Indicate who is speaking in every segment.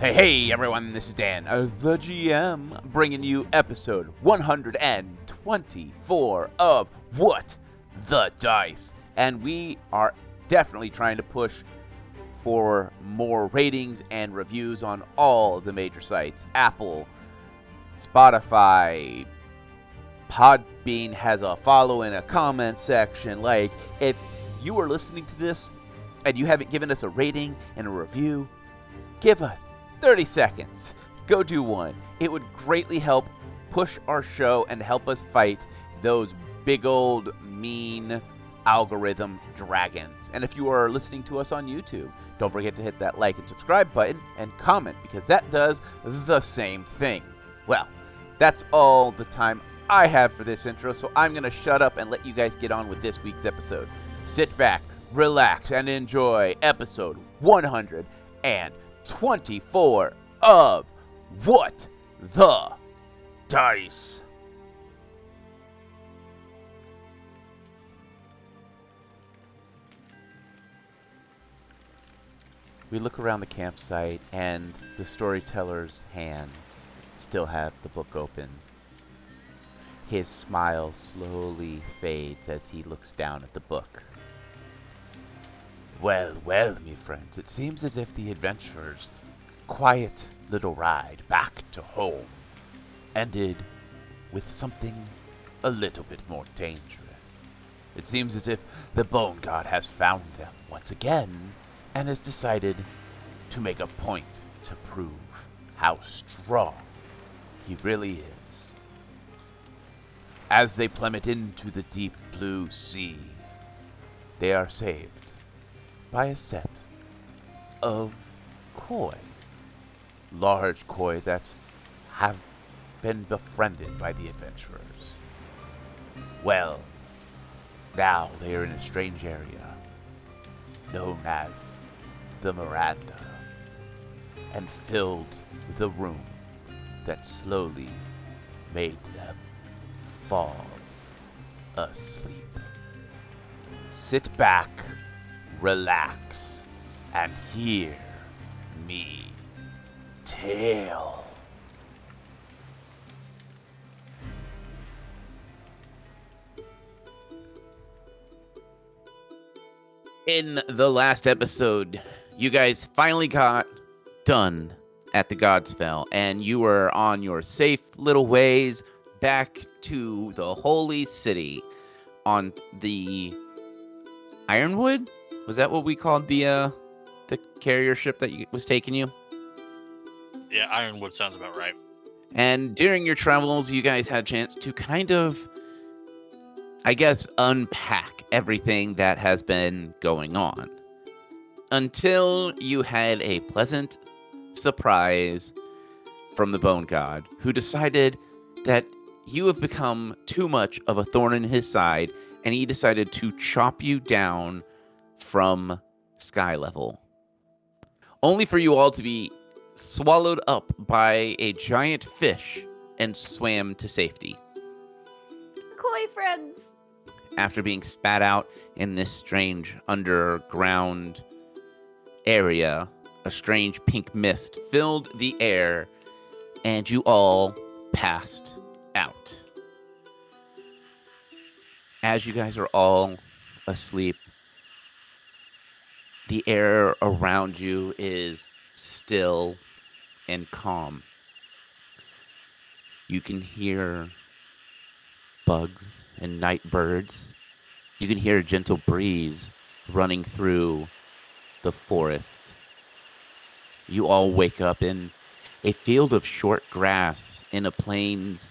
Speaker 1: Hey, hey, everyone, this is Dan, uh, the GM, bringing you episode 124 of What the Dice. And we are definitely trying to push for more ratings and reviews on all the major sites Apple, Spotify, Podbean has a follow in a comment section. Like, if you are listening to this and you haven't given us a rating and a review, give us 30 seconds. Go do one. It would greatly help push our show and help us fight those big old mean algorithm dragons. And if you are listening to us on YouTube, don't forget to hit that like and subscribe button and comment because that does the same thing. Well, that's all the time I have for this intro, so I'm going to shut up and let you guys get on with this week's episode. Sit back, relax, and enjoy episode 124 of What the Dice. We look around the campsite, and the storyteller's hands still have the book open. His smile slowly fades as he looks down at the book. Well, well, me friends, it seems as if the adventurer's quiet little ride back to home ended with something a little bit more dangerous. It seems as if the Bone God has found them once again and has decided to make a point to prove how strong he really is. As they plummet into the deep blue sea, they are saved by a set of koi. Large koi that have been befriended by the adventurers. Well, now they are in a strange area known as the Miranda and filled the room that slowly made them fall asleep. Sit back, relax, and hear me tell. In the last episode, you guys finally got done at the Godspell, and you were on your safe little ways back to the holy city on the Ironwood. Was that what we called the uh the carrier ship that you, was taking you?
Speaker 2: Yeah, Ironwood sounds about right.
Speaker 1: And during your travels, you guys had a chance to kind of, I guess, unpack everything that has been going on. Until you had a pleasant surprise from the Bone God, who decided that you have become too much of a thorn in his side, and he decided to chop you down from sky level. Only for you all to be swallowed up by a giant fish and swam to safety.
Speaker 3: Koi friends.
Speaker 1: After being spat out in this strange underground area, a strange pink mist filled the air, and you all passed out. As you guys are all asleep, the air around you is still and calm. You can hear bugs and night birds. You can hear a gentle breeze running through the forest. You all wake up in a field of short grass in a plains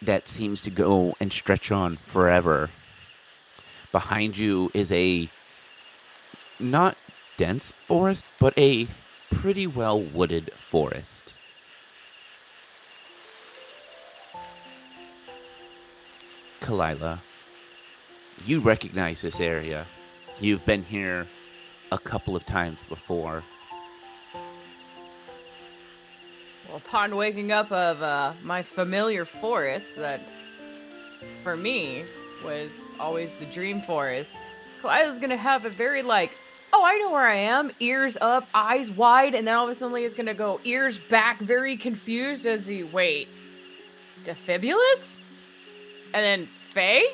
Speaker 1: that seems to go and stretch on forever. Behind you is a not dense forest, but a pretty well wooded forest. Kalila, you recognize this area. You've been here a couple of times before.
Speaker 3: Upon waking up of uh, my familiar forest that, for me, was always the dream forest, Kalila's gonna have a very like, oh, I know where I am, ears up, eyes wide, and then all of a sudden it's gonna go ears back, very confused as he wait, Defibulous, and then Faye.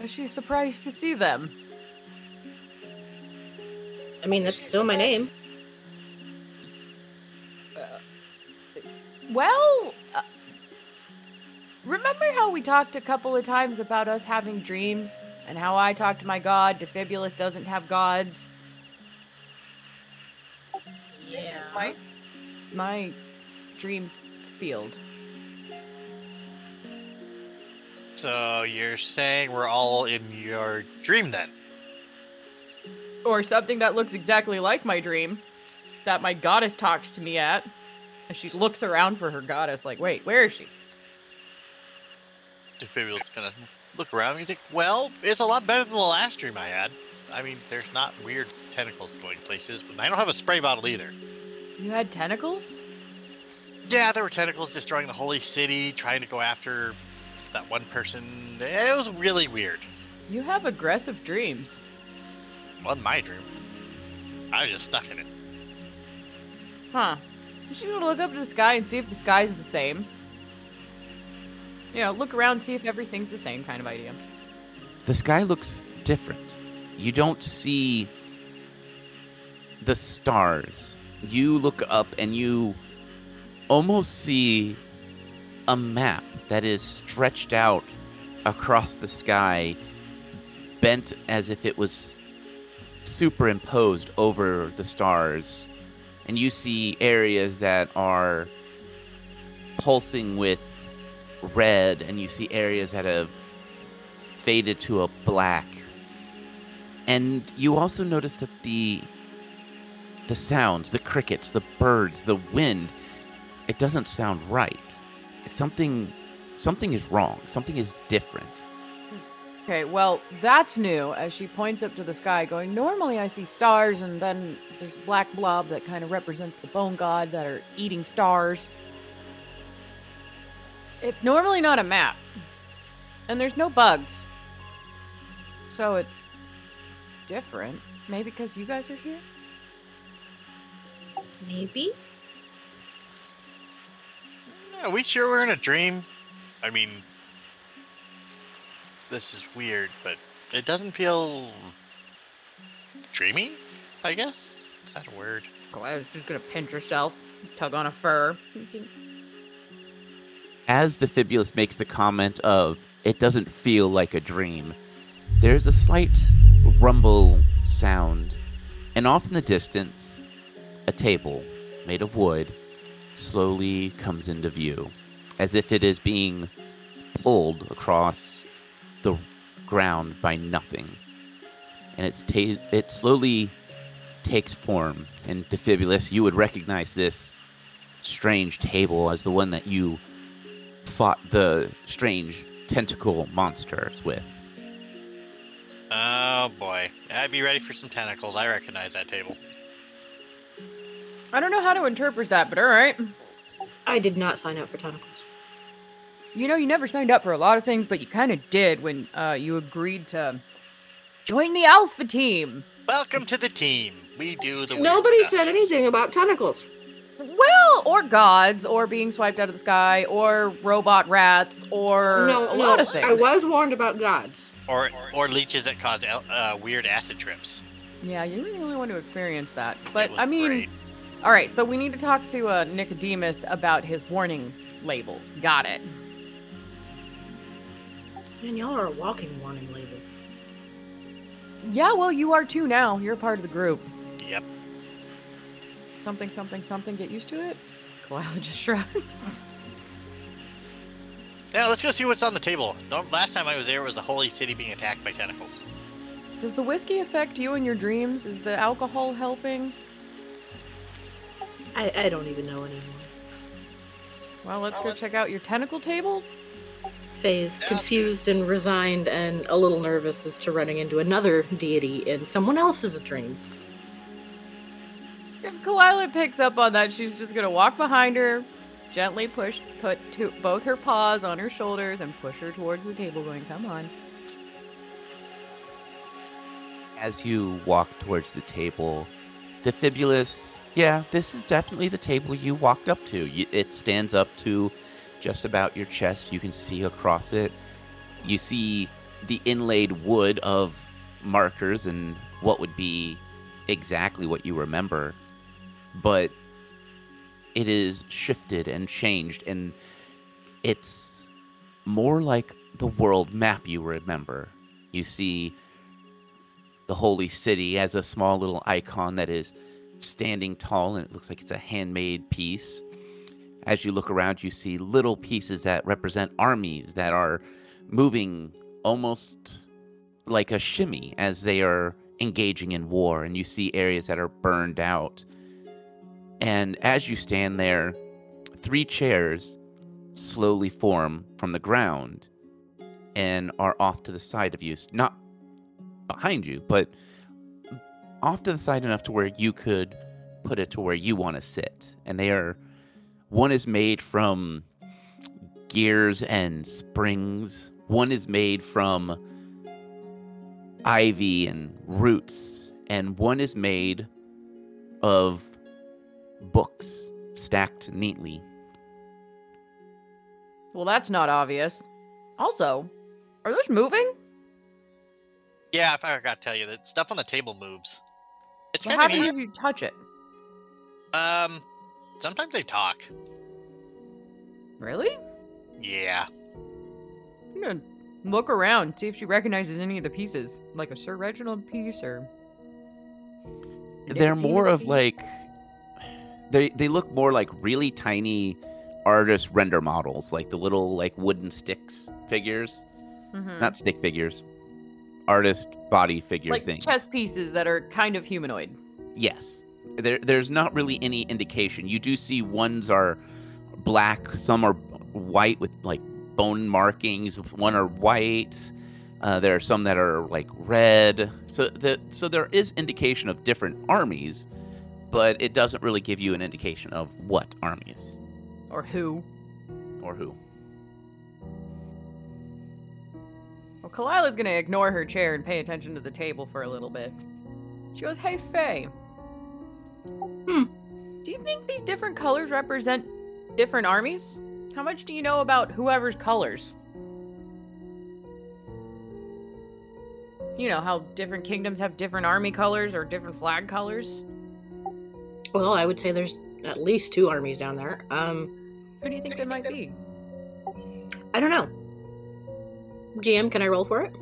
Speaker 3: Is she surprised to see them?
Speaker 4: I mean, that's still my name.
Speaker 3: Well, uh, remember how we talked a couple of times about us having dreams and how I talked to my god, Defibulous doesn't have gods? This is my my dream field.
Speaker 2: So you're saying we're all in your dream then?
Speaker 3: Or something that looks exactly like my dream that my goddess talks to me at. As she looks around for her goddess, like, wait, where is she?
Speaker 2: Defibulous gonna look around and he's like, well, it's a lot better than the last dream I had. I mean, there's not weird tentacles going places, but I don't have a spray bottle either.
Speaker 3: You had tentacles?
Speaker 2: Yeah, there were tentacles destroying the holy city, trying to go after that one person. It was really weird.
Speaker 3: You have aggressive dreams.
Speaker 2: Wasn't my dream. I was just stuck in it.
Speaker 3: Huh. You should look up to the sky and see if the sky is the same. You know, look around, see if everything's the same kind of idea.
Speaker 1: The sky looks different. You don't see the stars. You look up and you almost see a map that is stretched out across the sky, bent as if it was superimposed over the stars. And you see areas that are pulsing with red, and you see areas that have faded to a black. And you also notice that the the sounds, the crickets, the birds, the wind, it doesn't sound right. It's something something is wrong. Something is different.
Speaker 3: Okay, well, that's new as she points up to the sky, going, Normally I see stars, and then there's a black blob that kind of represents the bone god that are eating stars. It's normally not a map, and there's no bugs. So it's different. Maybe because you guys are here?
Speaker 4: Maybe.
Speaker 2: Are we sure we're in a dream? I mean, this is weird, but it doesn't feel dreamy. I guess is that a word?
Speaker 3: Oh, Gladys just gonna pinch herself, tug on a fur.
Speaker 1: As Defibulous makes the comment of, it doesn't feel like a dream, there's a slight rumble sound, and off in the distance, a table made of wood slowly comes into view, as if it is being pulled across the ground by nothing. And it's ta- it slowly takes form, and Defibulous, you would recognize this strange table as the one that you fought the strange tentacle monsters with.
Speaker 2: Oh boy, I'd be ready for some tentacles. I recognize that table.
Speaker 3: I don't know how to interpret that, but alright.
Speaker 4: I did not sign up for tentacles.
Speaker 3: You know, you never signed up for a lot of things, but you kind of did when uh, you agreed to join the Alpha team.
Speaker 2: Welcome to the team. We do the.
Speaker 4: Nobody
Speaker 2: stuff.
Speaker 4: said anything about tentacles.
Speaker 3: Well, or gods, or being swiped out of the sky, or robot rats, or
Speaker 4: no,
Speaker 3: a
Speaker 4: no.
Speaker 3: lot of things.
Speaker 4: I was warned about gods.
Speaker 2: Or or leeches that cause el- uh, weird acid trips.
Speaker 3: Yeah, you really only want to experience that. But I mean,
Speaker 2: great.
Speaker 3: all right. So we need to talk to uh, Nicodemus about his warning labels. Got it.
Speaker 4: Man, y'all are a walking warning label.
Speaker 3: Yeah, well, you are too now. You're part of the group.
Speaker 2: Yep.
Speaker 3: Something, something, something. Get used to it. Koala just shrugs.
Speaker 2: Now let's go see what's on the table. Don't, last time I was there, it was the holy city being attacked by tentacles.
Speaker 3: Does the whiskey affect you in your dreams? Is the alcohol helping?
Speaker 4: I, I don't even know anymore.
Speaker 3: Well, let's go check out your tentacle table.
Speaker 4: Faye is confused and resigned and a little nervous as to running into another deity in someone else's dream.
Speaker 3: If Kalila picks up on that, she's just gonna walk behind her, gently push, put two, both her paws on her shoulders, and push her towards the table, going, "Come on."
Speaker 1: As you walk towards the table, Defibulus, yeah, this is definitely the table you walked up to. You, it stands up to just about your chest. You can see across it. You see the inlaid wood of markers and what would be exactly what you remember, but it is shifted and changed, and it's more like the world map you remember. You see the holy city as a small little icon that is standing tall, and it looks like it's a handmade piece. As you look around, you see little pieces that represent armies that are moving almost like a shimmy as they are engaging in war, and you see areas that are burned out. And as you stand there, three chairs slowly form from the ground and are off to the side of you, not behind you, but off to the side enough to where you could put it to where you want to sit. And they are one is made from gears and springs. One is made from ivy and roots, and one is made of books stacked neatly.
Speaker 3: Well, that's not obvious. Also, are those moving?
Speaker 2: Yeah, I forgot to tell you that stuff on the table moves. It's
Speaker 3: What
Speaker 2: kind of
Speaker 3: happens
Speaker 2: neat.
Speaker 3: if you touch it?
Speaker 2: Um, sometimes they talk.
Speaker 3: Really?
Speaker 2: Yeah.
Speaker 3: I'm gonna look around, see if she recognizes any of the pieces, like a Sir Reginald piece or.
Speaker 1: they're more of
Speaker 3: piece.
Speaker 1: like they they look more like really tiny artist render models like the little like wooden sticks figures
Speaker 3: Mhm.
Speaker 1: not stick figures artist body figure
Speaker 3: like
Speaker 1: things
Speaker 3: chess pieces that are kind of humanoid.
Speaker 1: yes there there's not really any indication you do see ones are black some are white with like bone markings one are white uh, there are some that are like red so the so there is indication of different armies but it doesn't really give you an indication of what armies
Speaker 3: Or who?
Speaker 1: or who
Speaker 3: Well, Kalila's gonna ignore her chair and pay attention to the table for a little bit. She goes, Hey, Faye.
Speaker 4: Hmm.
Speaker 3: Do you think these different colors represent different armies? How much do you know about whoever's colors? You know how different kingdoms have different army colors or different flag colors?
Speaker 4: Well, I would say there's at least two armies down there. Um,
Speaker 3: Who do you think they might be?
Speaker 4: I don't know. GM, can I roll for it?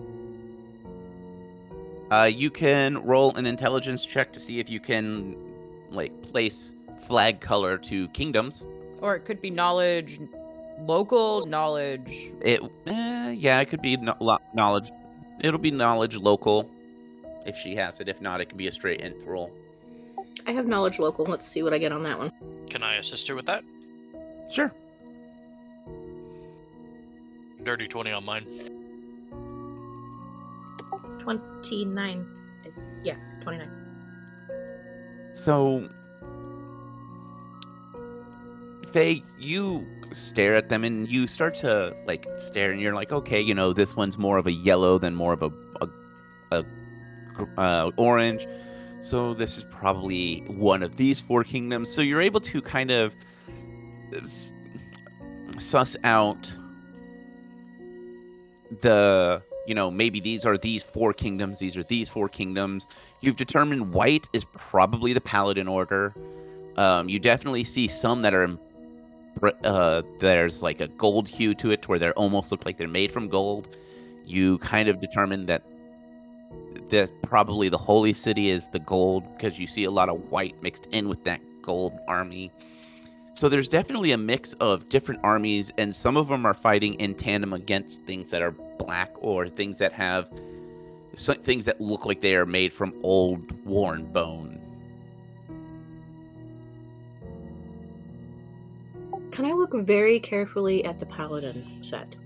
Speaker 1: uh, you can roll an intelligence check to see if you can like place flag color to kingdoms
Speaker 3: Or it could be knowledge local, knowledge.
Speaker 1: It, eh, yeah, it could be no- knowledge. It'll be knowledge local, if she has it. If not, it can be a straight int roll.
Speaker 4: I have knowledge local. Let's see what I get on that one.
Speaker 2: Can I assist her with that?
Speaker 1: Sure.
Speaker 2: Dirty 20 on mine.
Speaker 4: 29. Yeah, 29.
Speaker 1: So, Faye, you stare at them and you start to like stare, and you're like, okay, you know, this one's more of a yellow than more of a a, a uh, orange. So this is probably one of these four kingdoms. So you're able to kind of suss out the you know maybe these are these four kingdoms these are these four kingdoms you've determined white is probably the paladin order. Um, you definitely see some that are uh, there's like a gold hue to it to where they almost look like they're made from gold. You kind of determine that that probably the holy city is the gold because you see a lot of white mixed in with that gold army. So there's definitely a mix of different armies, and some of them are fighting in tandem against things that are black or things that have some, things that look like they are made from old, worn bone.
Speaker 4: Can I look very carefully at the paladin set?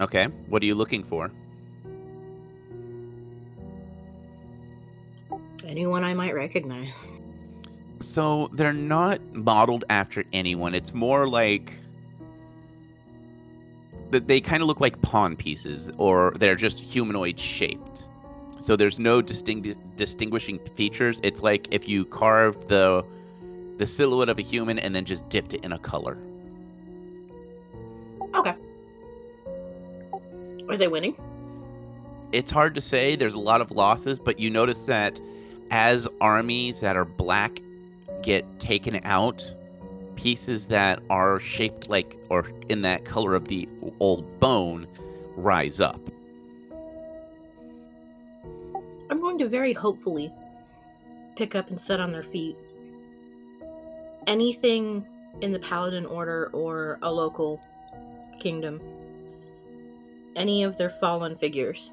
Speaker 1: Okay, what are you looking for?
Speaker 4: Anyone I might recognize.
Speaker 1: So they're not modeled after anyone. It's more like that they kind of look like pawn pieces, or they're just humanoid shaped. So there's no distinct distinguishing features. It's like if you carved the the silhouette of a human and then just dipped it in a color.
Speaker 4: Okay. Are they winning?
Speaker 1: It's hard to say. There's a lot of losses, but you notice that as armies that are black get taken out, pieces that are shaped like or in that color of the old bone rise up.
Speaker 4: I'm going to very hopefully pick up and set on their feet anything in the Paladin Order or a local kingdom, any of their fallen figures,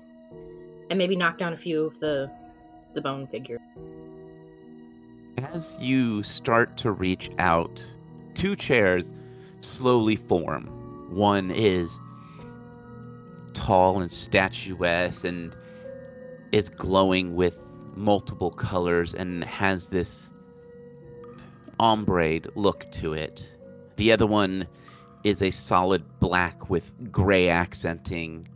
Speaker 4: and maybe knock down a few of the the bone figures.
Speaker 1: As you start to reach out, two chairs slowly form. One is tall and statuesque and is glowing with multiple colors and has this ombre look to it. The other one is a solid black with gray accenting.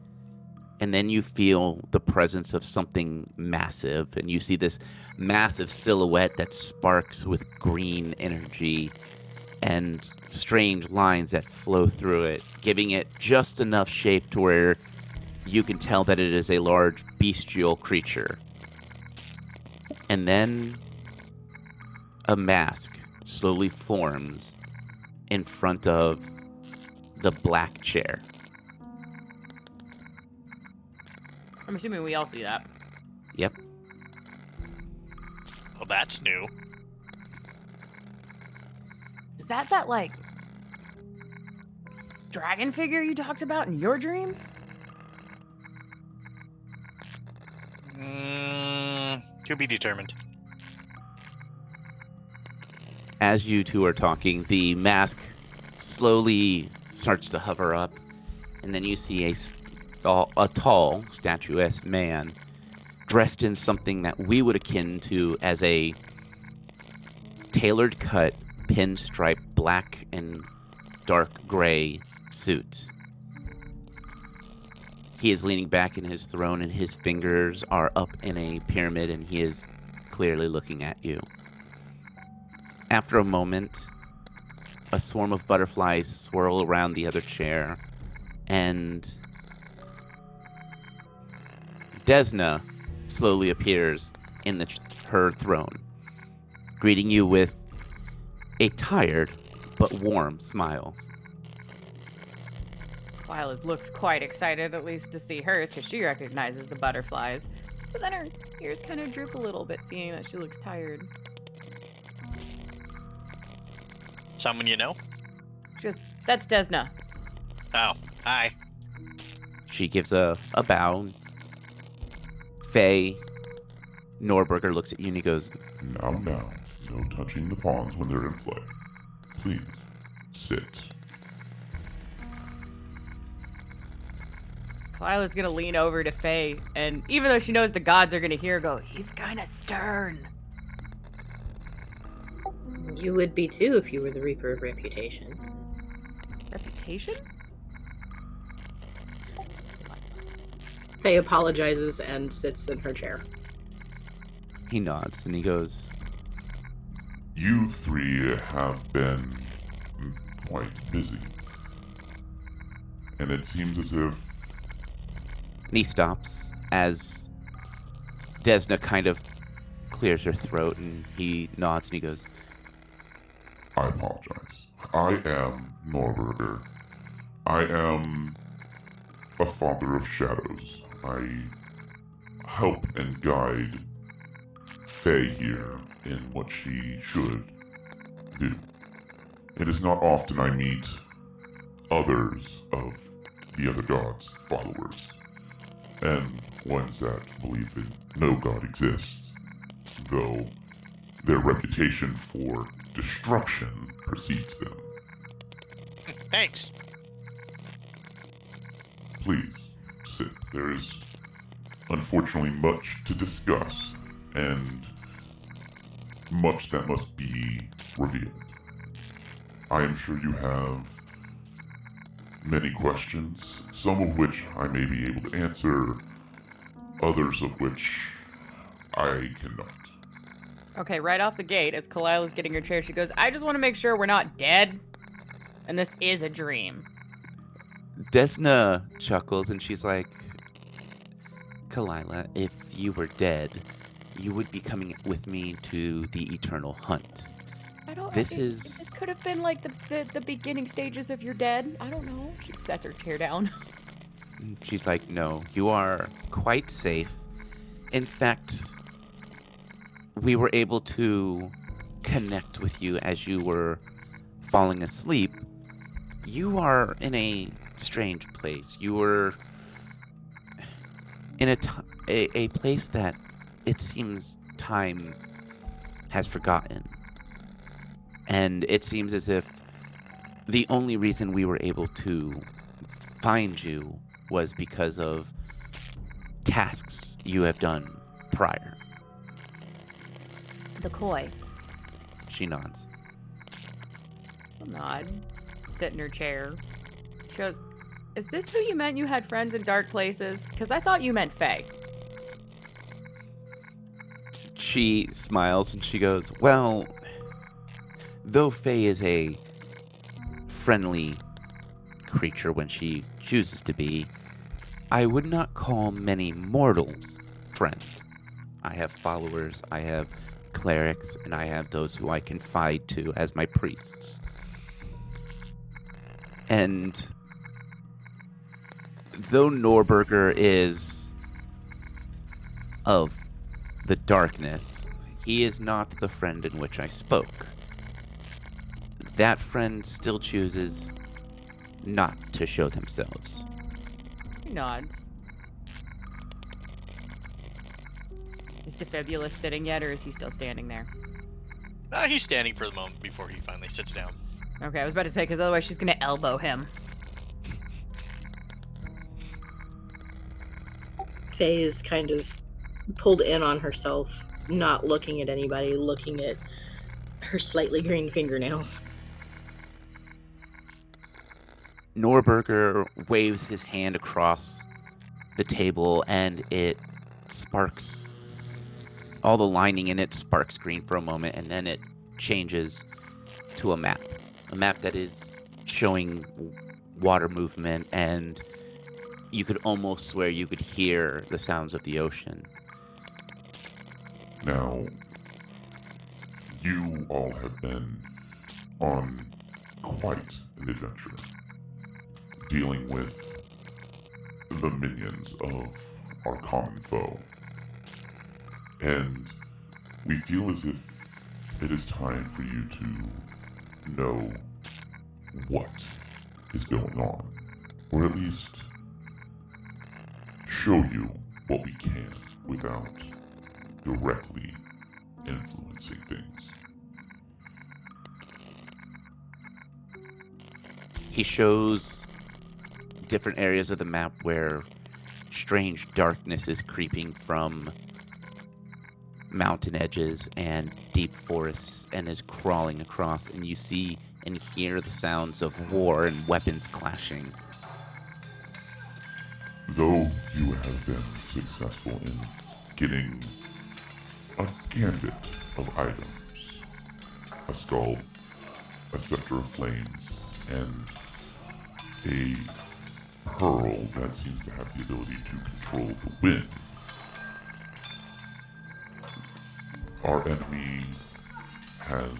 Speaker 1: And then you feel the presence of something massive, and you see this massive silhouette that sparks with green energy and strange lines that flow through it, giving it just enough shape to where you can tell that it is a large bestial creature. And then a mask slowly forms in front of the black chair.
Speaker 3: I'm assuming we all see that.
Speaker 1: Yep.
Speaker 2: Well, that's new.
Speaker 3: Is that that like dragon figure you talked about in your dreams?
Speaker 2: Mm, to be determined.
Speaker 1: As you two are talking, the mask slowly starts to hover up, and then you see a a tall, statuesque man dressed in something that we would akin to as a tailored cut, pinstripe black and dark gray suit. He is leaning back in his throne, and his fingers are up in a pyramid, and he is clearly looking at you. After a moment, a swarm of butterflies swirl around the other chair, and Desna slowly appears in the her throne, greeting you with a tired but warm smile.
Speaker 3: Violet looks quite excited, at least to see hers, because she recognizes the butterflies. But then her ears kind of droop a little bit, seeing that she looks tired.
Speaker 2: Someone you know?
Speaker 3: Just that's Desna.
Speaker 2: Oh, hi.
Speaker 1: She gives a, a bow. Faye Norgorber looks at you and he goes,
Speaker 5: Now, now, no touching the pawns when they're in play. Please, sit.
Speaker 3: Lila's gonna lean over to Faye, and even though she knows the gods are gonna hear, go, he's kind of stern.
Speaker 4: You would be too if you were the Reaper of Reputation.
Speaker 3: Reputation?
Speaker 4: Faye apologizes and sits in her chair.
Speaker 1: he nods and he goes,
Speaker 5: You three have been quite busy. And it seems as if
Speaker 1: and he stops as Desna kind of clears her throat and he nods and he goes,
Speaker 5: I apologize. I am Norgorber. I am a father of shadows. I help and guide Faye here in what she should do. It is not often I meet others of the other gods' followers, and ones that believe that no god exists, though their reputation for destruction precedes them.
Speaker 2: Thanks.
Speaker 5: Please sit. There is unfortunately much to discuss, and much that must be revealed. I am sure you have many questions, some of which I may be able to answer, others of which I cannot.
Speaker 3: Okay, right off the gate, as Kalila's getting her chair, she goes, I just want to make sure we're not dead. And this is a dream.
Speaker 1: Desna chuckles and she's like, Kalila, if you were dead, you would be coming with me to the eternal hunt.
Speaker 3: I don't
Speaker 1: This
Speaker 3: it-
Speaker 1: is-
Speaker 3: This could have been like the, the, the beginning stages of your dead. I don't know. She sets her chair down.
Speaker 1: She's like, No, you are quite safe. In fact, we were able to connect with you as you were falling asleep. You are in a strange place. You were in a, t- a, a place that it seems time has forgotten. And it seems as if the only reason we were able to find you was because of tasks you have done prior.
Speaker 3: The koi.
Speaker 1: She nods.
Speaker 3: I'll nod. Sit in her chair. She goes, Is this who you meant you had friends in dark places? Because I thought you meant Faye.
Speaker 1: She smiles and she goes, Well, though Faye is a friendly creature when she chooses to be, I would not call many mortals friend. I have followers, I have clerics, and I have those who I confide to as my priests. And though Norgorber is of the darkness, he is not the friend in which I spoke. That friend still chooses not to show themselves.
Speaker 3: He nods. Is Defibulus sitting yet, or is he still standing there?
Speaker 2: Uh, he's standing for the moment before he finally sits down.
Speaker 3: Okay, I was about to say, because otherwise she's going to elbow him.
Speaker 4: Faye is kind of pulled in on herself, not looking at anybody, looking at her slightly green fingernails.
Speaker 1: Norgorber waves his hand across the table and it sparks. All the lining in it sparks green for a moment and then it changes to a map. A map that is showing water movement and you could almost swear you could hear the sounds of the ocean.
Speaker 5: Now, you all have been on quite an adventure dealing with the minions of our common foe. And we feel as if it is time for you to know what is going on, or at least show you what we can without directly influencing things.
Speaker 1: He shows different areas of the map where strange darkness is creeping from mountain edges and deep forests and is crawling across and you see and hear the sounds of war and weapons clashing.
Speaker 5: Though you have been successful in getting a gambit of items, a skull, a scepter of flames, and a pearl that seems to have the ability to control the wind. Our enemy has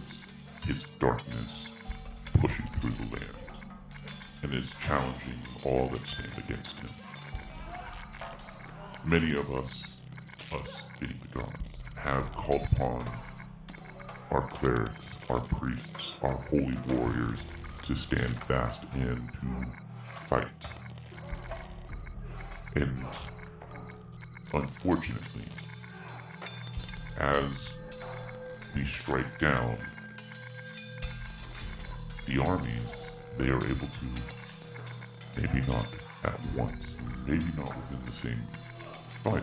Speaker 5: his darkness pushing through the land and is challenging all that stand against him. Many of us, us have called upon our clerics, our priests, our holy warriors to stand fast and to fight. And unfortunately, as we strike down the armies, they are able to maybe not at once, maybe not within the same fight,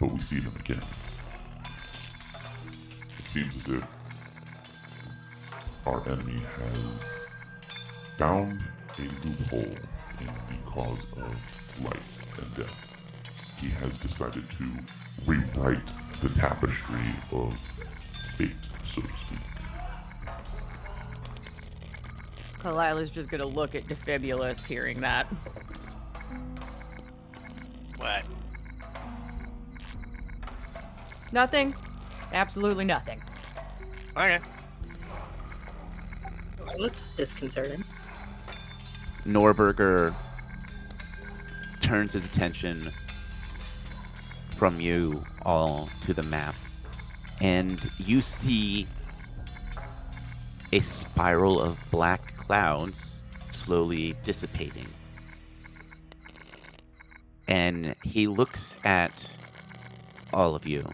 Speaker 5: but we see them again. It seems as if our enemy has found a loophole in the cause of life and death. He has decided to rewrite the tapestry of fate, so to speak.
Speaker 3: Kalila's just gonna look at Defibulous hearing that.
Speaker 2: What?
Speaker 3: Nothing. Absolutely nothing.
Speaker 2: Okay.
Speaker 4: That's disconcerting.
Speaker 1: Norgorber turns his attention from you all to the map, and you see a spiral of black clouds slowly dissipating. And he looks at all of you.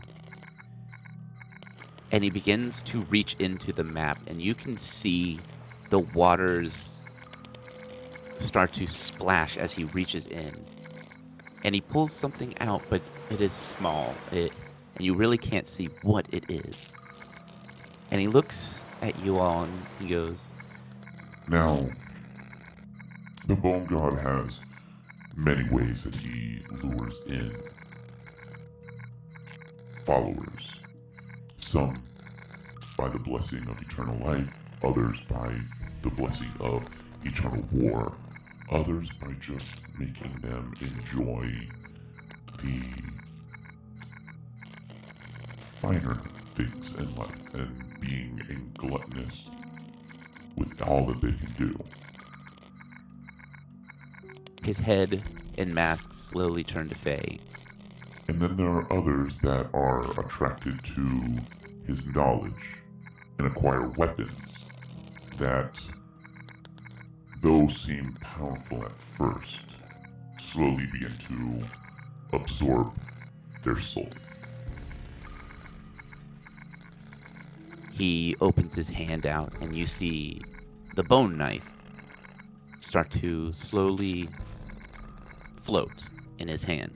Speaker 1: And he begins to reach into the map, and you can see the waters start to splash as he reaches in. And he pulls something out, but it is small. It, and you really can't see what it is. And he looks at you all and he goes,
Speaker 5: Now, the Bone God has many ways that he lures in followers. Some by the blessing of eternal life, others by the blessing of eternal war, others by just making them enjoy the finer things in life and being a gluttonous with all that they can do.
Speaker 1: his head and mask slowly turn to Faye.
Speaker 5: And then there are others that are attracted to his knowledge and acquire weapons that, though seem powerful at first, slowly begin to absorb their soul.
Speaker 1: He opens his hand out, and you see the bone knife start to slowly float in his hand.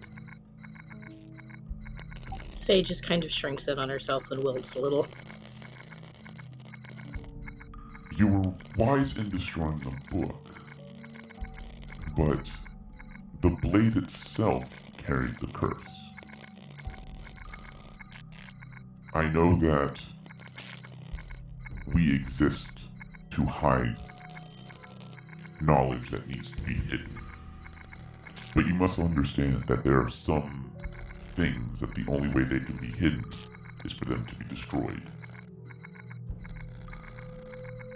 Speaker 4: Faye just kind of shrinks in on herself and wilts a little.
Speaker 5: You were wise in destroying the book, but the blade itself carried the curse. I know that we exist to hide knowledge that needs to be hidden. But you must understand that there are some things that the only way they can be hidden is for them to be destroyed.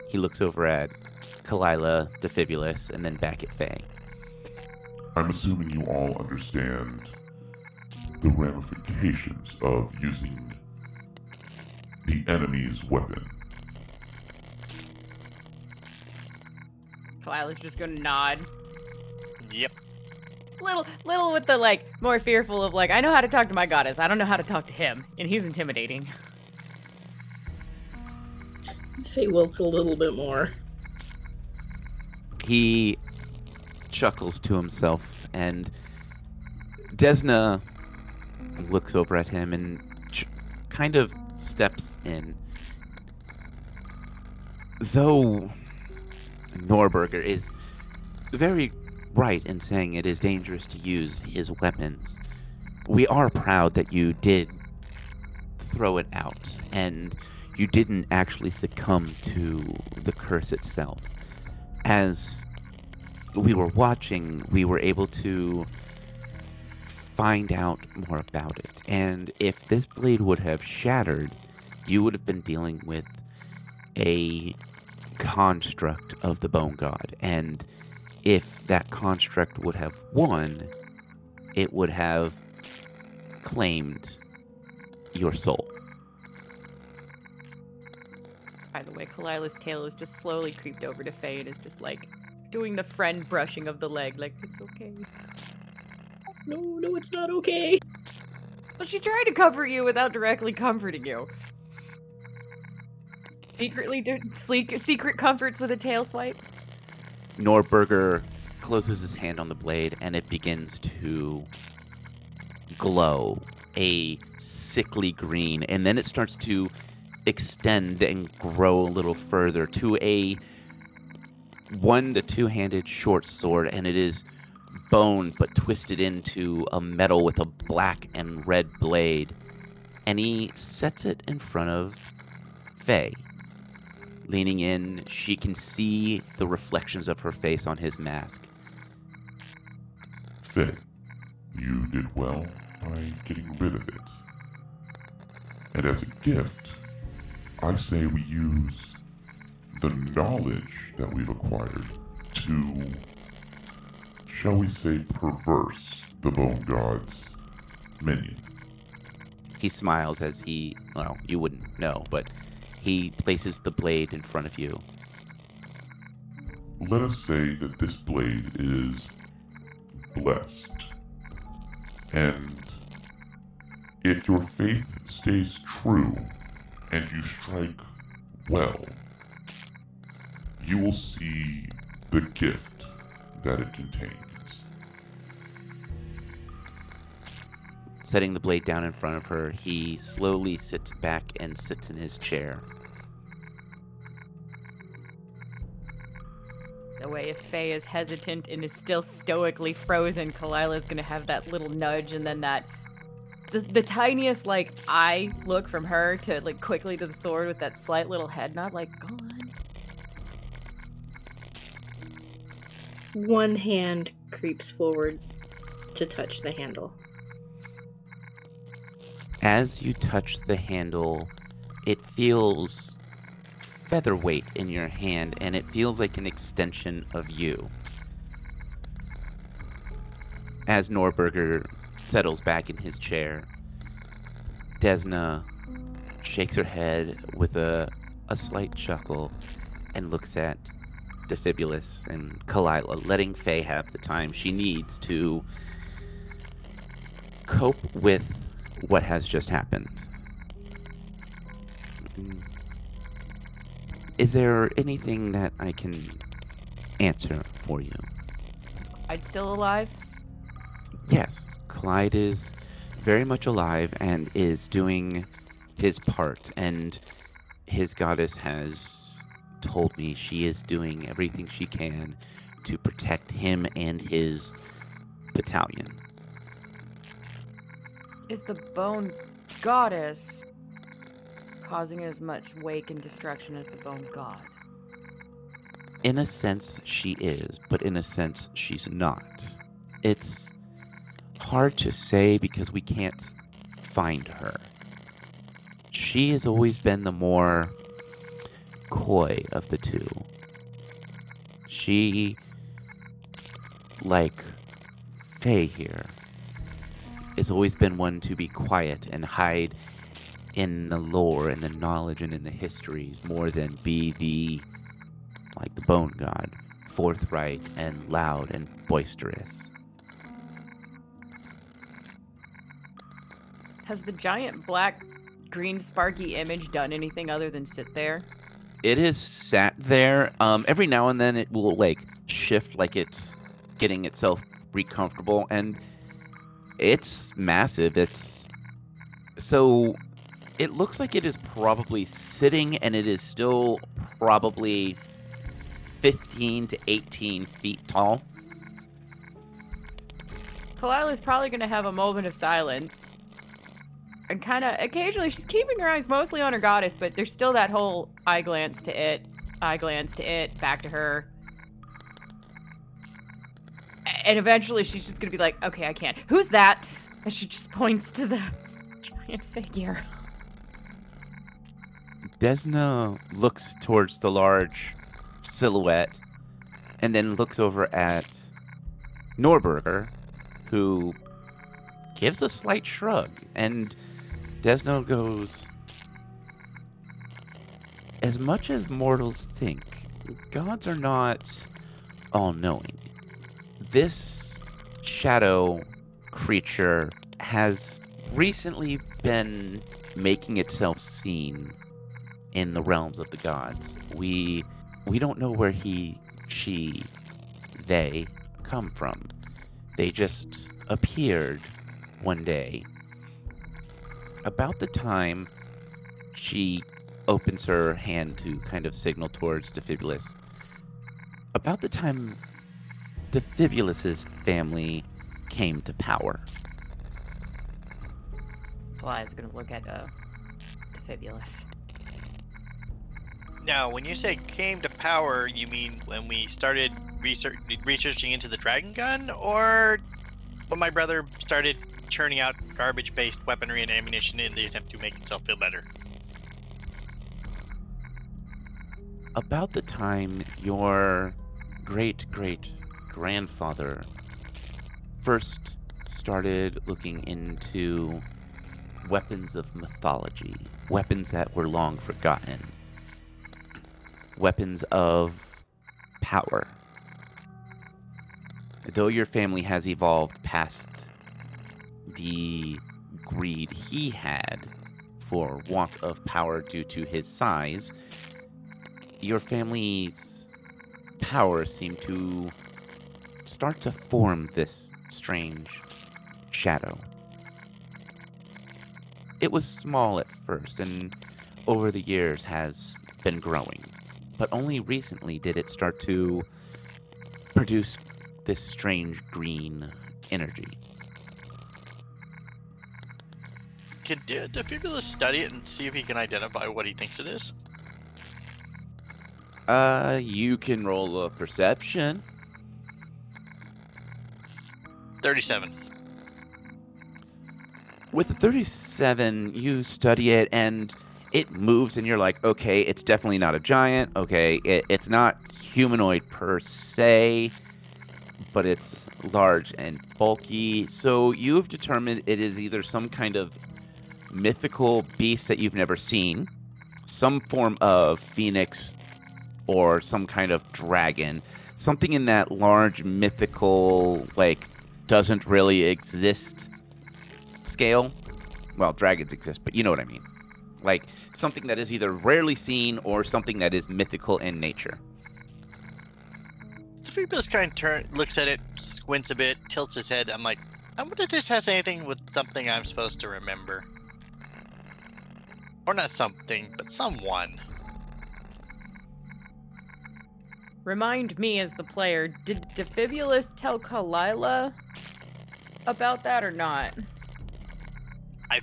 Speaker 1: He looks over at Kalila, Defibulus, and then back at Faye.
Speaker 5: I'm assuming you all understand the ramifications of using the enemy's weapon.
Speaker 3: Kalila's just gonna nod.
Speaker 2: Yep.
Speaker 3: Little, little with the like more fearful of like I know how to talk to my goddess. I don't know how to talk to him, and he's intimidating.
Speaker 4: Faye wilts a little bit more.
Speaker 1: He chuckles to himself, and Desna looks over at him and ch- kind of steps in. Though Norgorber is very right in saying it is dangerous to use his weapons, we are proud that you did throw it out and you didn't actually succumb to the curse itself. As we were watching, we were able to find out more about it. And if this blade would have shattered, you would have been dealing with a construct of the bone god. And if that construct would have won, it would have claimed your soul.
Speaker 3: By the way, Kalila's tail is just slowly creeped over to Faye and is just like doing the friend brushing of the leg, like it's okay.
Speaker 4: No, no, it's not okay.
Speaker 3: Well, she tried to comfort you without directly comforting you. Secretly, do- sleek, secret comforts with a tail swipe.
Speaker 1: Norgorber closes his hand on the blade and it begins to glow a sickly green and then it starts to extend and grow a little further to a one to two handed short sword, and it is bone but twisted into a metal with a black and red blade. And he sets it in front of Faye. Leaning in, she can see the reflections of her face on his mask.
Speaker 5: Faye, you did well by getting rid of it. And as a gift, I say we use the knowledge that we've acquired to, shall we say, perverse the Bone God's minion.
Speaker 1: He smiles as he, well, you wouldn't know, but he places the blade in front of you.
Speaker 5: Let us say that this blade is blessed. And if your faith stays true and you strike well, you will see the gift that it contains.
Speaker 1: Setting the blade down in front of her, he slowly sits back and sits in his chair.
Speaker 3: The way if Faye is hesitant and is still stoically frozen, Kalila's gonna have that little nudge and then that the, the tiniest like eye look from her to like quickly to the sword with that slight little head nod, like, go on.
Speaker 4: One hand creeps forward to touch the handle.
Speaker 1: As you touch the handle, it feels featherweight in your hand and it feels like an extension of you. As Norgorber settles back in his chair, Desna shakes her head with a, a slight chuckle and looks at Defibulus and Kalila, letting Faye have the time she needs to cope with what has just happened. Is there anything that I can answer for you?
Speaker 3: I'd still alive?
Speaker 1: Yes, Clyde is very much alive and is doing his part, and his goddess has told me she is doing everything she can to protect him and his battalion.
Speaker 3: Is the bone goddess causing as much wake and destruction as the bone god?
Speaker 1: In a sense, she is, but in a sense, she's not. It's hard to say because we can't find her. She has always been the more coy of the two. She, like Faye here, has always been one to be quiet and hide in the lore and the knowledge and in the histories more than be the like the bone god forthright and loud and boisterous
Speaker 3: Has the giant black green sparky image done anything other than sit there?
Speaker 1: it has sat there um every now and then it will like shift like it's getting itself recomfortable and it's massive it's so it looks like it is probably sitting and it is still probably 15 to 18 feet tall
Speaker 3: Kalila's probably gonna have a moment of silence. And kind of occasionally, she's keeping her eyes mostly on her goddess, but there's still that whole eye glance to it, eye glance to it, back to her. And eventually, she's just gonna be like, "Okay, I can't. Who's that?" And she just points to the giant figure.
Speaker 1: Desna looks towards the large silhouette and then looks over at Norgorber, who gives a slight shrug. And Desna goes, As much as mortals think, gods are not all knowing. This shadow creature has recently been making itself seen in the realms of the gods. We we don't know where he, she, they come from. They just appeared one day. About the time she opens her hand to kind of signal towards Defibulus. About the time Defibulus's family came to power.
Speaker 3: Goliath's gonna look at uh, Defibulus.
Speaker 2: Now, when you say came to power, you mean when we started research, researching into the dragon gun, or when my brother started churning out garbage-based weaponry and ammunition in the attempt to make himself feel better?
Speaker 1: About the time your great great grandfather first started looking into weapons of mythology, weapons that were long forgotten, weapons of power. Though your family has evolved past the greed he had for want of power due to his size, your family's power seemed to start to form this strange shadow. It was small at first and over the years has been growing, but only recently did it start to produce this strange green energy.
Speaker 2: Can De- Defibulus study it and see if he can identify what he thinks it is?
Speaker 1: Uh, you can roll a perception.
Speaker 2: 37.
Speaker 1: With the 37, you study it and it moves, and you're like, okay, it's definitely not a giant. Okay, it, it's not humanoid per se, but it's large and bulky. So you've determined it is either some kind of mythical beast that you've never seen, some form of phoenix, or some kind of dragon. Something in that large mythical, like, doesn't really exist scale. Well, dragons exist, but you know what I mean. Like something that is either rarely seen or something that is mythical in nature.
Speaker 2: So Defibulus kind of turn, looks at it, squints a bit, tilts his head. I'm like, I wonder if this has anything with something I'm supposed to remember. Or not something, but someone.
Speaker 3: Remind me as the player, did Defibulus tell Kalila about that or not?
Speaker 2: I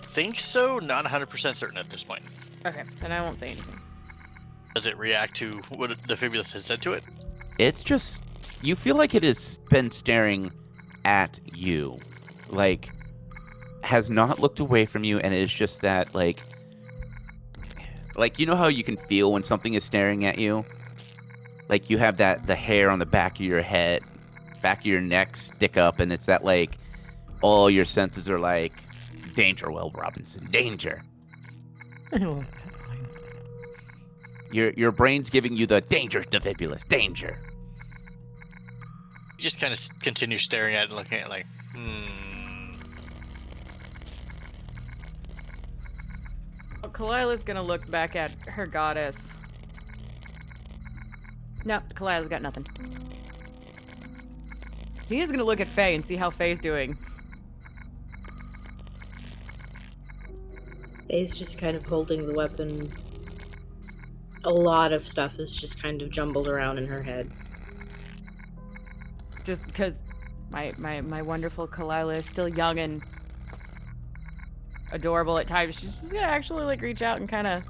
Speaker 2: think so? Not 100% certain at this point.
Speaker 3: Okay, then I won't say anything.
Speaker 2: Does it react to what Defibulus has said to it?
Speaker 1: It's just you feel like it has been staring at you. Like has not looked away from you and it's just that like like you know how you can feel when something is staring at you? Like you have that the hair on the back of your head, back of your neck stick up and it's that like all your senses are like danger, Will Robinson, danger.
Speaker 3: I love that line.
Speaker 1: Your your brain's giving you the danger, Defibulus, danger.
Speaker 2: You just kind of continue staring at it, looking at it like, hmm.
Speaker 3: Well, Kalila's gonna look back at her goddess. No, Kalila's got nothing. He is gonna look at Faye and see how Faye's doing.
Speaker 4: Faye's just kind of holding the weapon. A lot of stuff is just kind of jumbled around in her head.
Speaker 3: Just because my, my, my wonderful Kalila is still young and adorable at times. She's just gonna actually like reach out and kind of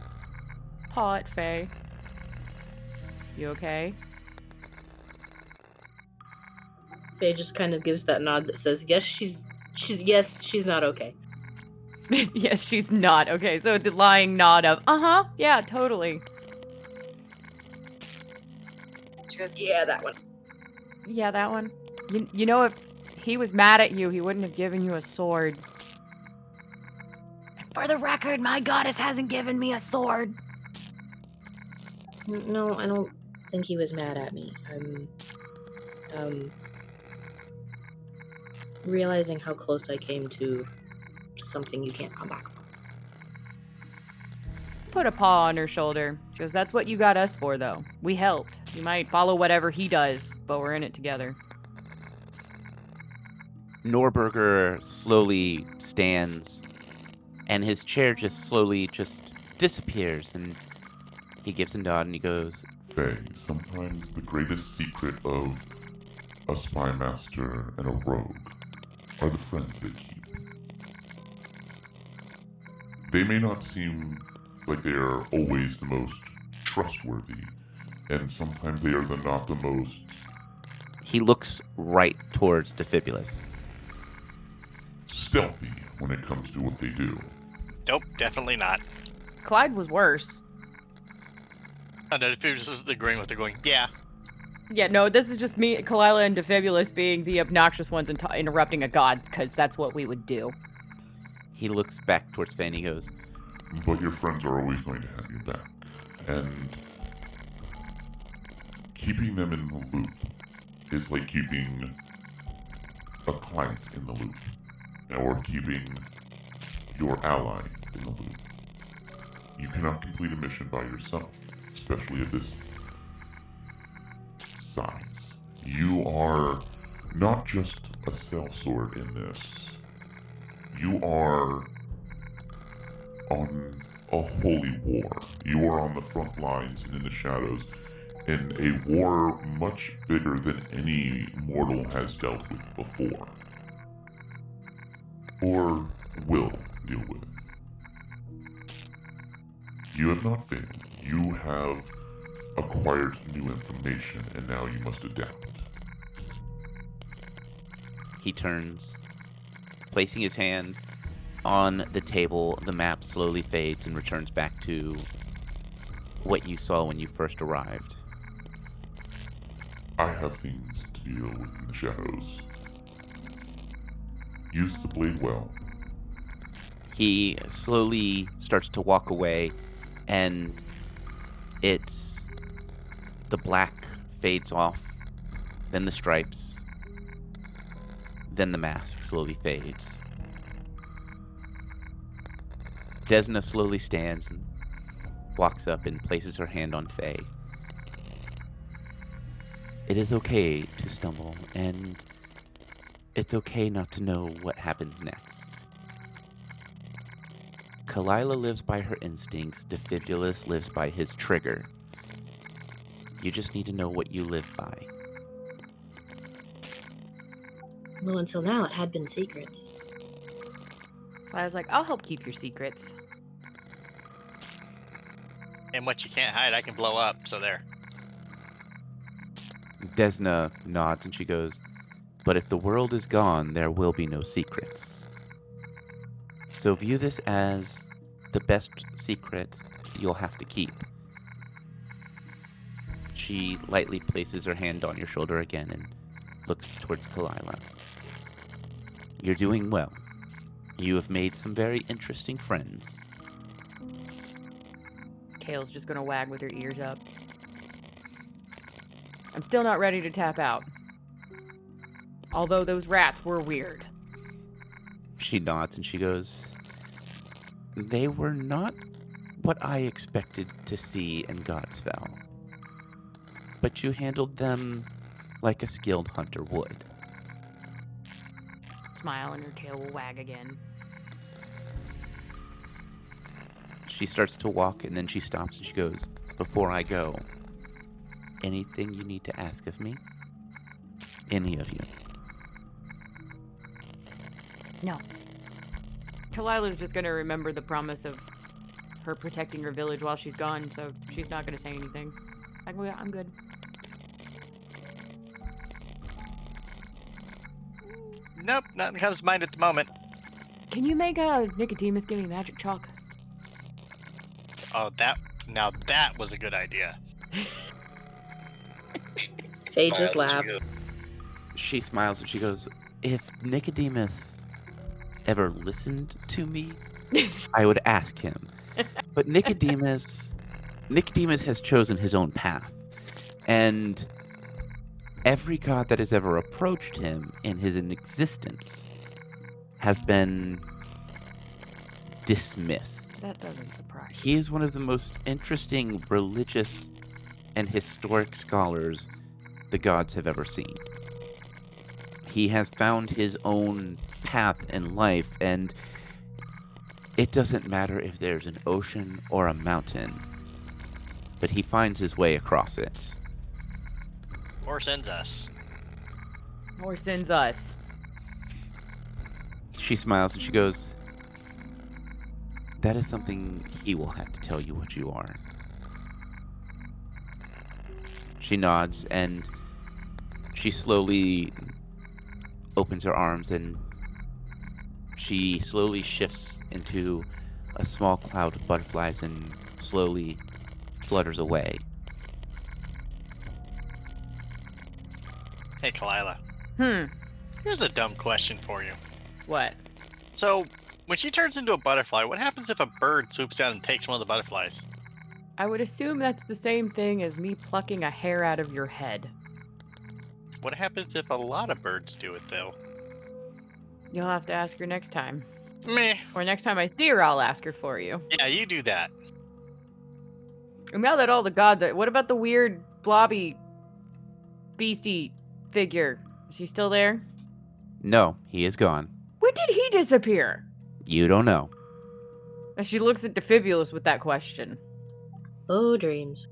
Speaker 3: paw at Faye. You okay?
Speaker 4: Faye just kind of gives that nod that says, "Yes, she's she's yes, she's not okay."
Speaker 3: yes, she's not. Okay, so the lying nod of, uh huh, yeah, totally.
Speaker 4: She goes, "Yeah, that one."
Speaker 3: Yeah, that one. You, you know, if he was mad at you, he wouldn't have given you a sword. And for the record, my goddess hasn't given me a sword.
Speaker 4: No, I don't think he was mad at me. I'm um realizing how close I came to something you can't come back from.
Speaker 3: Put a paw on her shoulder. She goes, That's what you got us for, though. We helped. You might follow whatever he does, but we're in it together.
Speaker 1: Norgorber slowly stands, and his chair just slowly just disappears, and he gives him a nod and he goes,
Speaker 5: Faye, sometimes the greatest secret of a spy master and a rogue are the friends they keep. They may not seem like they are always the most trustworthy, and sometimes they are the not the most
Speaker 1: he looks right towards Defibulus.
Speaker 5: stealthy when it comes to what they do.
Speaker 2: Nope, definitely not.
Speaker 3: Clyde was worse.
Speaker 2: No, if you're just agreeing with they're going, yeah.
Speaker 3: Yeah, no, this is just me, Kalila, and Defibulus being the obnoxious ones and t- interrupting a god, because that's what we would do.
Speaker 1: He looks back towards Fanny and goes,
Speaker 5: But your friends are always going to have your back. And keeping them in the loop is like keeping a client in the loop. Or keeping your ally in the loop. You cannot complete a mission by yourself, especially at this size. You are not just a cell sellsword in this. You are on a holy war. You are on the front lines and in the shadows in a war much bigger than any mortal has dealt with before. Or will deal with. You have not failed. You have acquired new information and now you must adapt.
Speaker 1: he turns, placing his hand on the table. The map slowly fades and returns back to what you saw when you first arrived.
Speaker 5: I have things to deal with in the shadows. Use the blade well.
Speaker 1: He slowly starts to walk away, and it's the black fades off, then the stripes, then the mask slowly fades. Desna slowly stands and walks up and places her hand on Faye. It is okay to stumble, and it's okay not to know what happens next. Kalila lives by her instincts, Defibulus lives by his trigger. You just need to know what you live by.
Speaker 4: Well, until now, it had been secrets.
Speaker 3: I was like, I'll help keep your secrets.
Speaker 2: And what you can't hide, I can blow up, so there.
Speaker 1: Desna nods and she goes, But if the world is gone, there will be no secrets. So view this as the best secret you'll have to keep. She lightly places her hand on your shoulder again and looks towards Kalila. You're doing well. You have made some very interesting friends.
Speaker 3: Kale's just gonna wag with her ears up. I'm still not ready to tap out. Although those rats were weird.
Speaker 1: She nods and she goes, They were not what I expected to see in Godsfell. But you handled them like a skilled hunter would.
Speaker 3: Smile and her tail will wag again.
Speaker 1: She starts to walk and then she stops and she goes, Before I go, anything you need to ask of me? Any of you?
Speaker 3: No. Talila's just gonna remember the promise of her protecting her village while she's gone, so she's not gonna say anything. Like, well, I'm good.
Speaker 2: Nope, nothing comes to mind at the moment.
Speaker 3: Can you make a Nicodemus give me magic chalk?
Speaker 2: Oh, that now that was a good idea.
Speaker 4: Faye just
Speaker 6: Smiles
Speaker 4: laughs.
Speaker 6: too.
Speaker 1: She smiles and she goes, If Nicodemus ever listened to me, I would ask him. But Nicodemus Nicodemus has chosen his own path. And every god that has ever approached him in his existence has been dismissed.
Speaker 3: That doesn't surprise me.
Speaker 1: He is one of the most interesting religious and historic scholars the gods have ever seen. He has found his own path in life, and It doesn't matter if there's an ocean or a mountain, but he finds his way across it.
Speaker 2: Or sends us.
Speaker 3: Or sends us.
Speaker 1: She smiles and she goes, That is something he will have to tell you what you are. She nods and she slowly opens her arms and she slowly shifts into a small cloud of butterflies and slowly flutters away.
Speaker 2: Hey, Kalila.
Speaker 3: Hmm.
Speaker 2: Here's a dumb question for you.
Speaker 3: What?
Speaker 2: So, when she turns into a butterfly, what happens if a bird swoops down and takes one of the butterflies?
Speaker 3: I would assume that's the same thing as me plucking a hair out of your head.
Speaker 2: What happens if a lot of birds do it, though?
Speaker 3: You'll have to ask her next time.
Speaker 2: Meh.
Speaker 3: Or next time I see her, I'll ask her for you.
Speaker 2: Yeah, you do that.
Speaker 3: And now that all the gods are. What about the weird, blobby, beastie figure? Is he still there?
Speaker 1: No, he is gone.
Speaker 3: When did he disappear?
Speaker 1: You don't know.
Speaker 3: And she looks at Defibulus with that question.
Speaker 4: Oh, dreams.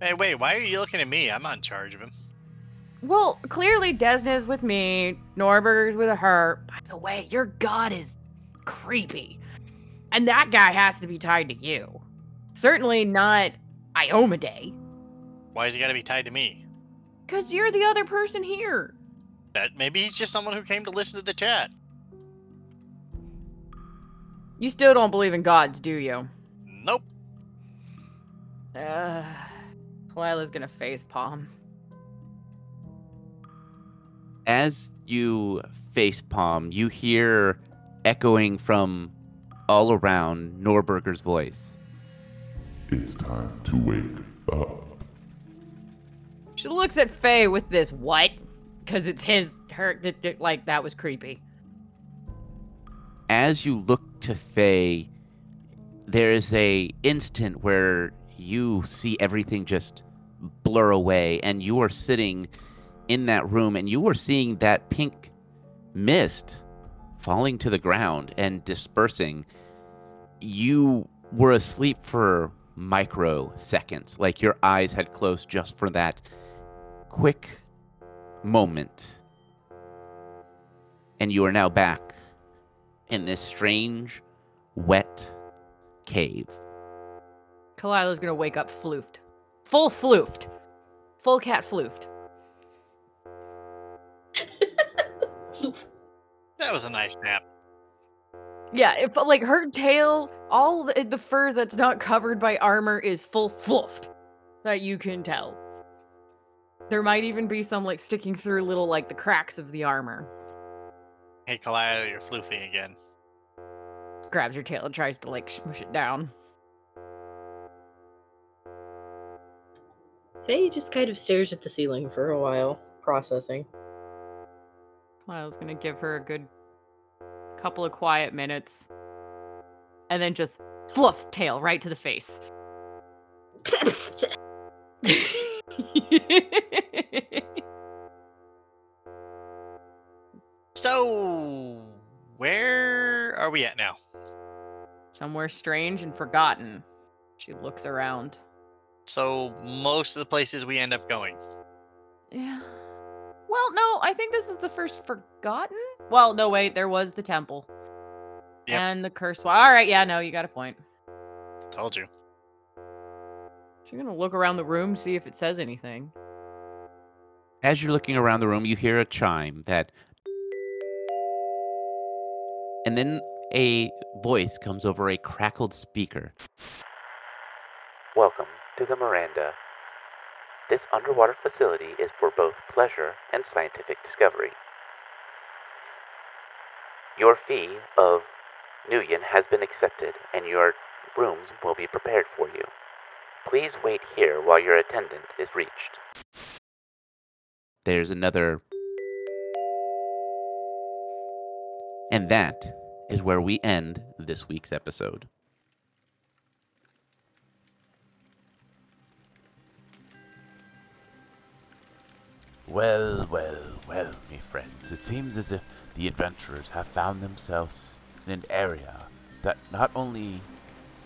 Speaker 2: Hey, wait, why are you looking at me? I'm not in charge of him.
Speaker 3: Well, clearly Desna's with me, Norgorber's with her. By the way, your god is creepy. And that guy has to be tied to you. Certainly not Iomedae.
Speaker 2: Why is he got to be tied to me?
Speaker 3: Because you're the other person here.
Speaker 2: That maybe he's just someone who came to listen to the chat.
Speaker 3: You still don't believe in gods, do you?
Speaker 2: Nope.
Speaker 3: Uh, Kalila's gonna face palm.
Speaker 1: As you face palm, you hear echoing from all around Norgorber's voice.
Speaker 5: It's time to wake up.
Speaker 3: She looks at Faye with this what? Because it's his, her, th- th- like, that was creepy.
Speaker 1: As you look to Faye, there is a instant where you see everything just blur away, and you are sitting in that room, and you were seeing that pink mist falling to the ground and dispersing. You were asleep for microseconds, like your eyes had closed just for that quick moment. And you are now back in this strange, wet cave.
Speaker 3: Kalila's gonna wake up floofed. Full floofed. Full cat floofed.
Speaker 2: That was a nice nap.
Speaker 3: Yeah, if like her tail, all the, the fur that's not covered by armor is full fluffed. That you can tell. There might even be some like sticking through little like the cracks of the armor.
Speaker 2: Hey, Kalila, you're floofing again.
Speaker 3: Grabs her tail and tries to like smush it down.
Speaker 4: Faye just kind of stares at the ceiling for a while, processing.
Speaker 3: Kalila's gonna give her a good couple of quiet minutes. And then just fluff tail right to the face.
Speaker 2: So, where are we at now?
Speaker 3: Somewhere strange and forgotten. She looks around.
Speaker 2: So, most of the places we end up going.
Speaker 3: Yeah. Well, no, I think this is the first forgotten. Well, no, wait, there was the temple.
Speaker 2: Yep.
Speaker 3: And the curse. Well, all right, yeah, no, you got a point.
Speaker 2: Told you.
Speaker 3: She's gonna look around the room, see if it says anything.
Speaker 1: As you're looking around the room, you hear a chime that. And then a voice comes over a crackled speaker. Welcome to the Miranda. This underwater facility is for both pleasure and scientific discovery. Your fee of Nuyen has been accepted, and your rooms will be prepared for you. Please wait here while your attendant is reached. There's another. And that is where we end this week's episode.
Speaker 7: Well, well, well, me friends, it seems as if the adventurers have found themselves in an area
Speaker 1: that not only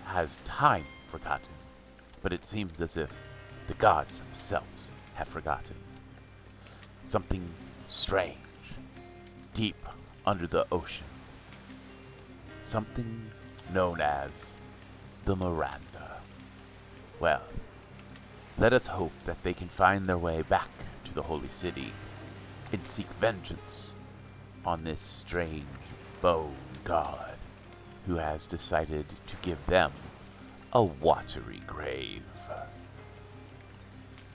Speaker 1: has time forgotten, but it seems as if the gods themselves have forgotten. Something strange, deep under the ocean. Something known as the Miranda. Well, let us hope that they can find their way back the Holy City and seek vengeance on this strange bone god who has decided to give them a watery grave.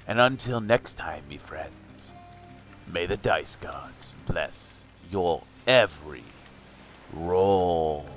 Speaker 1: And until next time, me friends, may the dice gods bless your every roll.